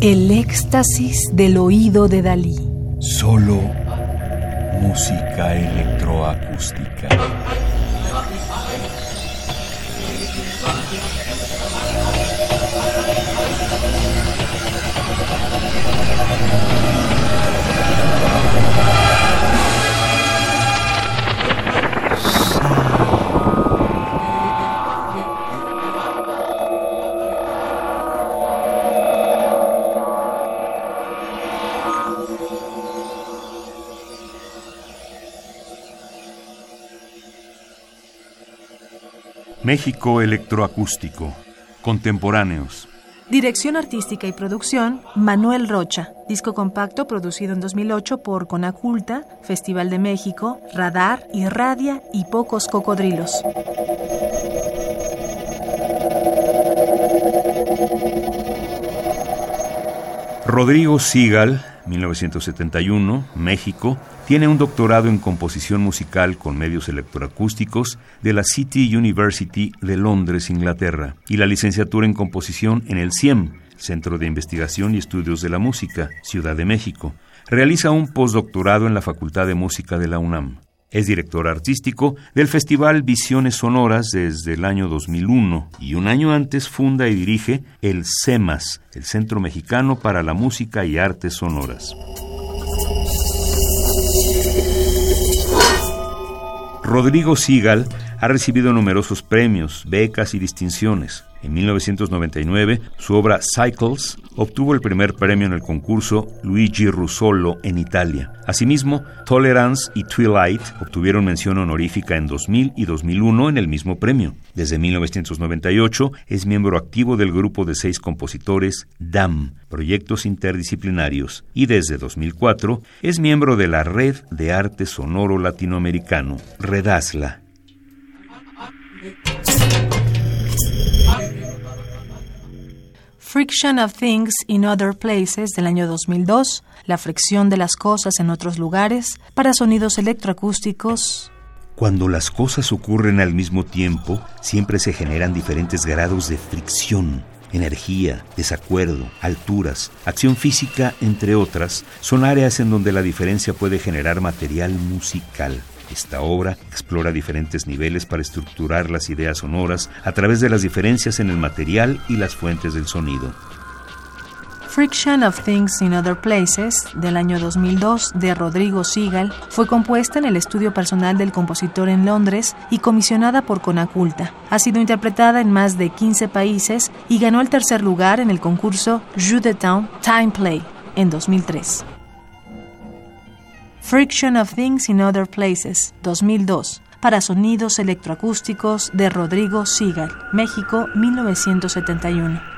El éxtasis del oído de Dalí. Solo música electroacústica. México Electroacústico. Contemporáneos. Dirección artística y producción, Manuel Rocha. Disco compacto producido en 2008 por Conaculta, Festival de México, Radar, Irradia y Pocos Cocodrilos. Rodrigo Sigal, 1971, México, tiene un doctorado en composición musical con medios electroacústicos de la City University de Londres, Inglaterra, y la licenciatura en composición en el CIEM, Centro de Investigación y Estudios de la Música, Ciudad de México. Realiza un postdoctorado en la Facultad de Música de la UNAM. Es director artístico del Festival Visiones Sonoras desde el año 2001 y un año antes funda y dirige el CEMAS, el Centro Mexicano para la Música y Artes Sonoras. Rodrigo Sigal ha recibido numerosos premios, becas y distinciones. En 1999, su obra Cycles obtuvo el primer premio en el concurso Luigi Russolo en Italia. Asimismo, Tolerance y Twilight obtuvieron mención honorífica en 2000 y 2001 en el mismo premio. Desde 1998 es miembro activo del grupo de seis compositores DAM, Proyectos Interdisciplinarios, y desde 2004 es miembro de la Red de Arte Sonoro Latinoamericano, REDASLA. Friction of Things in Other Places del año 2002, La fricción de las cosas en otros lugares, para sonidos electroacústicos. Cuando las cosas ocurren al mismo tiempo, siempre se generan diferentes grados de fricción. Energía, desacuerdo, alturas, acción física, entre otras, son áreas en donde la diferencia puede generar material musical. Esta obra explora diferentes niveles para estructurar las ideas sonoras a través de las diferencias en el material y las fuentes del sonido. Friction of Things in Other Places, del año 2002, de Rodrigo Sigal, fue compuesta en el estudio personal del compositor en Londres y comisionada por Conaculta. Ha sido interpretada en más de 15 países y ganó el tercer lugar en el concurso Jeu de Temps Time Play en 2003. Friction of Things in Other Places, 2002, para sonidos electroacústicos de Rodrigo Sigal, México, 1971.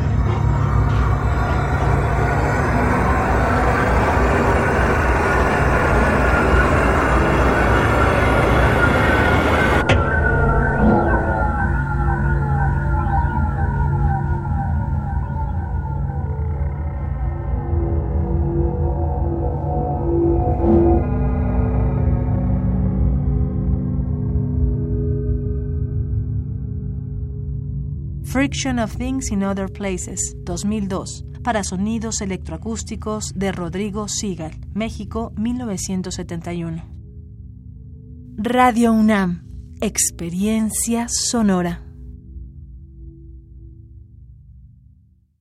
Friction of Things in Other Places, 2002, para sonidos electroacústicos de Rodrigo Sigal, México, 1971. Radio UNAM, experiencia sonora.